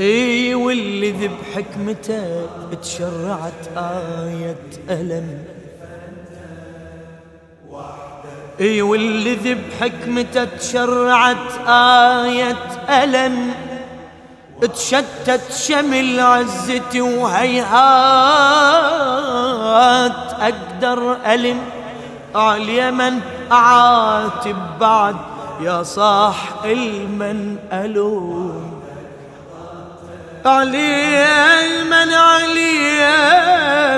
إي واللي ذي بحكمته تشرعت آية ألم. إي واللي ذي بحكمته تشرعت آية ألم. تشتت شمل عزتي وهيهات أقدر ألم. على اليمن أعاتب بعد يا صاح المن ألوم. علي من علي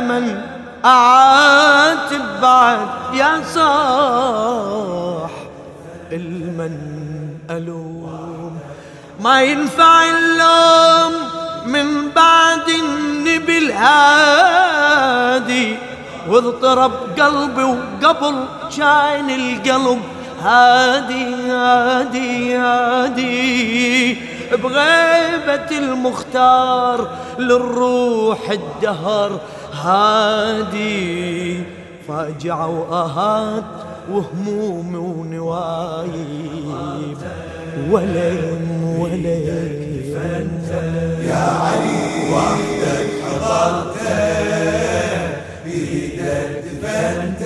من أعاتب بعد يا صاح المن ألوم. ما ينفع اللوم من بعد النبي الهادي واضطرب قلبي وقبل كان القلب. هادي هادي هادي. بغيبة المختار للروح الدهر. هادي فاجعة وآهات وهموم ونوايب. وليم وليم. يا علي وحدك حضرت بيدك دفنت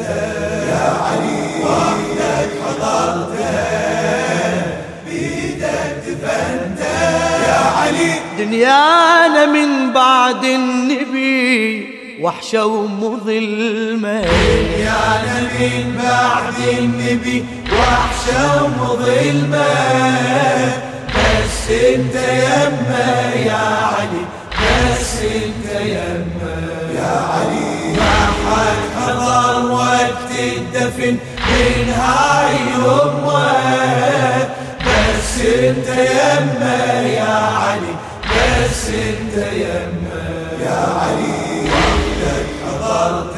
يا علي وحدك حضرت دفنت يا علي. دنيانا من بعد النبي وحشة ومظلمة دنيانا من بعد النبي وحشة ومظلمة بس انت يما يا علي بس انت يما يا علي. ما حد حضر وقت الدفن من هاي امه بس انت يما يا علي بس انت يما يا علي. وحدك حضرت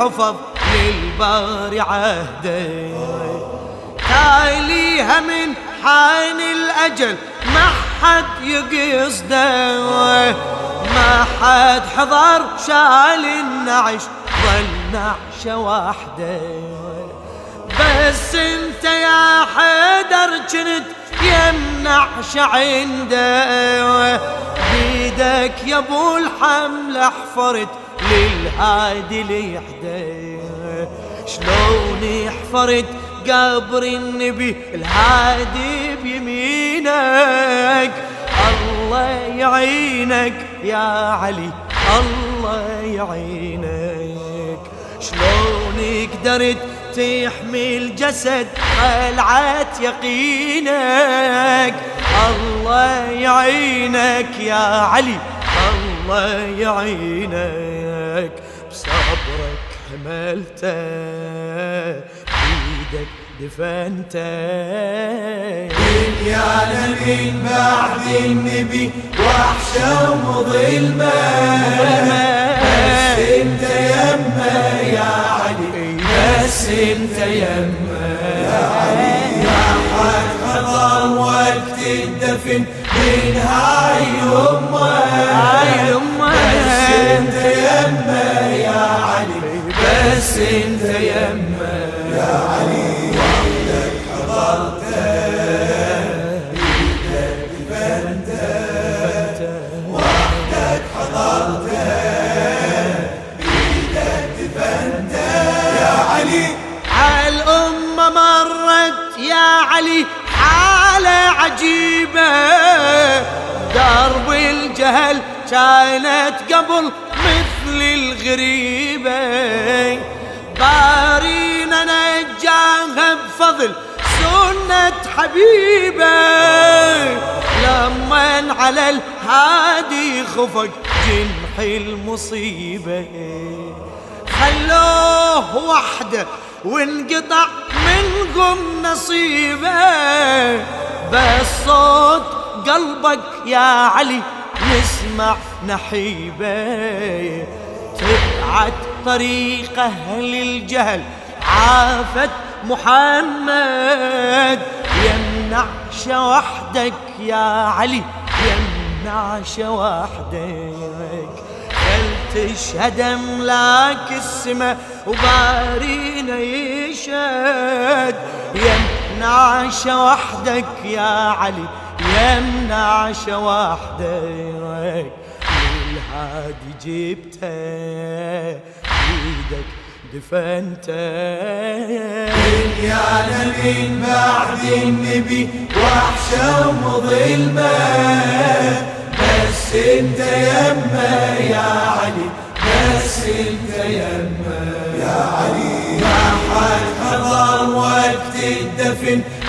وحفظ للباري عهده تاليها من حان الأجل ما حد يقصده ما حد حضر شال النعش ظل نعشة واحدة بس انت يا حيدر كنت يمنعش عنده بيدك يا أبو الحمل حفرت للهادي ليحده شلون حفرت قبر النبي الهادي بيمينك؟ الله يعينك يا علي الله يعينك. شلون قدرت تحمي الجسد قلعة يقينك؟ الله يعينك يا علي. الله يعينك بصبرك حملته بيدك دفنته دنيانا من بعد النبي وحشة ومظلمة. بس انت يما يا علي بس انت يما يا علي. يا حد حضر وقت الدفن من هاي امه هاي أمه. بس انت يما يا علي بس انت يما يا علي كانت قبل مثل الغريبة. بارينا نجاها بفضل سنة حبيبة. لما على الهادي خفق جنح المصيبة. خلوه وحده وانقطع منكم نصيبه. بس صوت قلبك يا علي نسمع نحيبة تبعت طريق أهل الجهل. عافت محمد يمنع وحدك يا علي. يمنع وحدك تشهد املاك السماء وبارينا يشهد. يمنع وحدك يا علي. يمنع وحدك الهادي جبته إيدك دفنته دنيانا من بعد النبي وحشة ومظلمة. بس انت يما يا علي بس انت يما يا علي. ما حد حضر وقت الدفن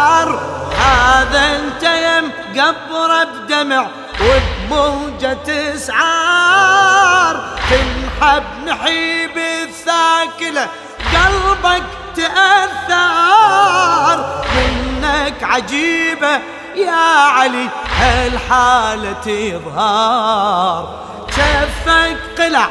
حدار هذا أنت يم قبره بدمع وبموجة إسعار. تنحب نحيب الثاكلة قلبك تأثر منك عجيبة يا علي هالحالة تظهر. شفك قلع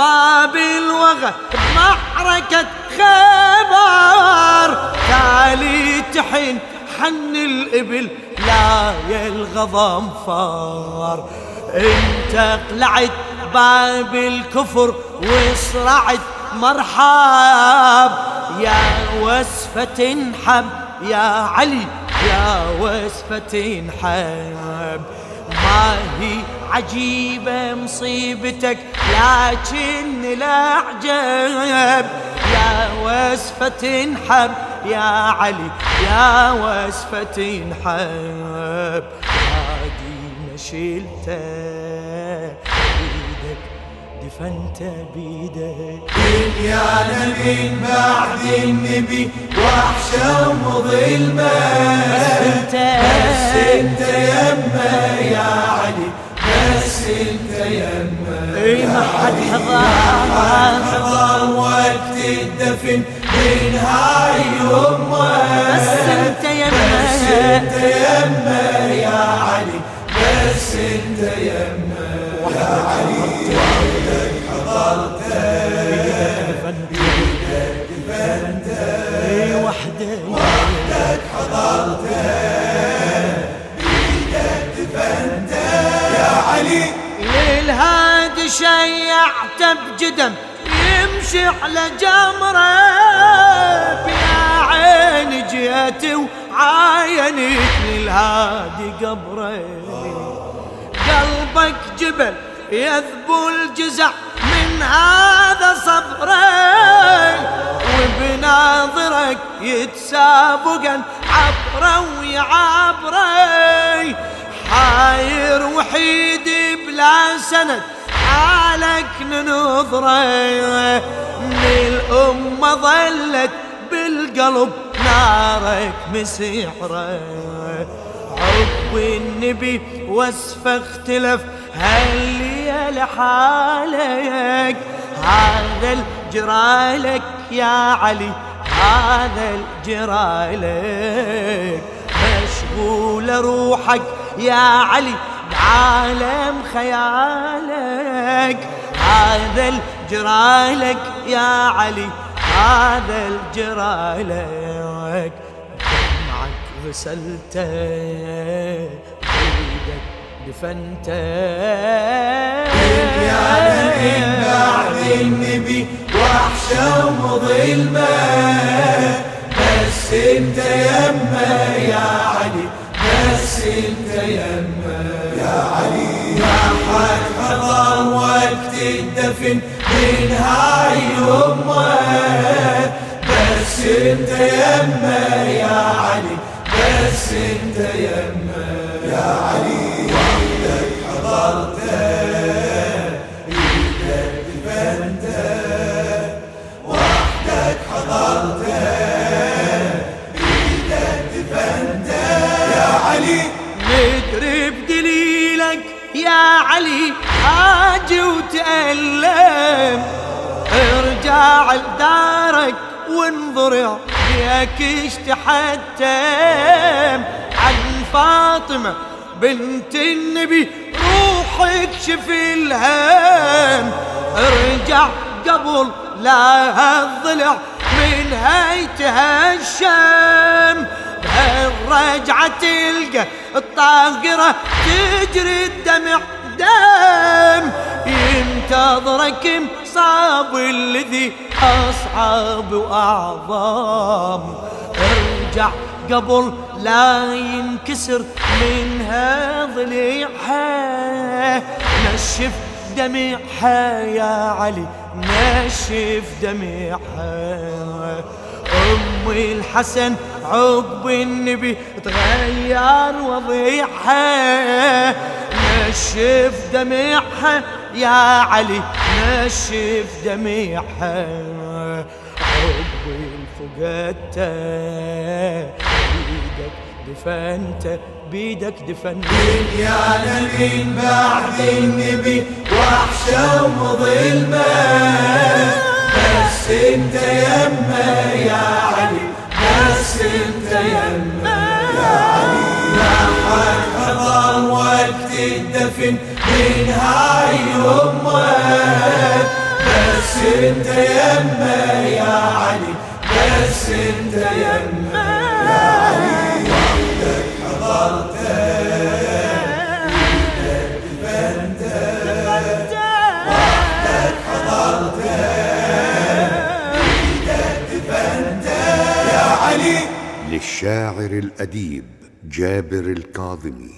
باب الوغى معركة خبر تالي تحن حن الإبل لا يا الغضم فار انت قلعت باب الكفر وصرعت مرحب يا وسفة حب يا علي يا وسفة حب. هي عجيبة مصيبتك لكن الأعجب يا وسفة حب يا علي يا وسفة حب عادي شلته بيدك دفنت بيدك. دنيانا من بعد النبي وحشة ومظلمة. بس انت ما حد حضر وقت الدفن. من هاي أمه. بس انت يما بس انت يما يا علي. بس انت يما يا علي. حضرت للهادي شيعت بجدم يمشي على جمرة يا عيني جيت وعاينت للهادي قبره. قلبك جبل يذبو الجزع من هذا صبري وبناظرك يتسابقا عبره ويعبري حاير وحيد بلا سند حالك ننظره من الأمة ظلت بالقلب نارك مسيحره حب النبي وصفه اختلف هل يا لحالك؟ هذا الجرالك يا علي هذا الجرالك. مشغول روحك يا علي بعالم خيالك هذا الجرالك يا علي هذا الجرالك. دمعك غسلته بيدك دفنته. يا من بعد النبي وحشة ومظلمة الدفن من هاي أمه بس أنت يما يا علي بس أنت يما يا علي. وحدك حضرته وانظر بيك اشتحتم. عن فاطمة بنت النبي روحك شف الهم. ارجع قبل لا الضلع من هيتها الشم بهالرجعة تلقى الطاقرة تجري الدمع دم. ينتظرك مصاب الذي أصعب وأعظم. ارجع قبل لا ينكسر منها ضليعها نشف دمعها يا علي نشف دمعها أم الحسن عقب النبي تغير وضيعها نشف دمعها يا علي نشف دمعها عقب الفقدته بيدك دفنته بيدك دفنته دنيانا من بعد النبي وحشة ومظلمة. الأديب جابر الكاظمي.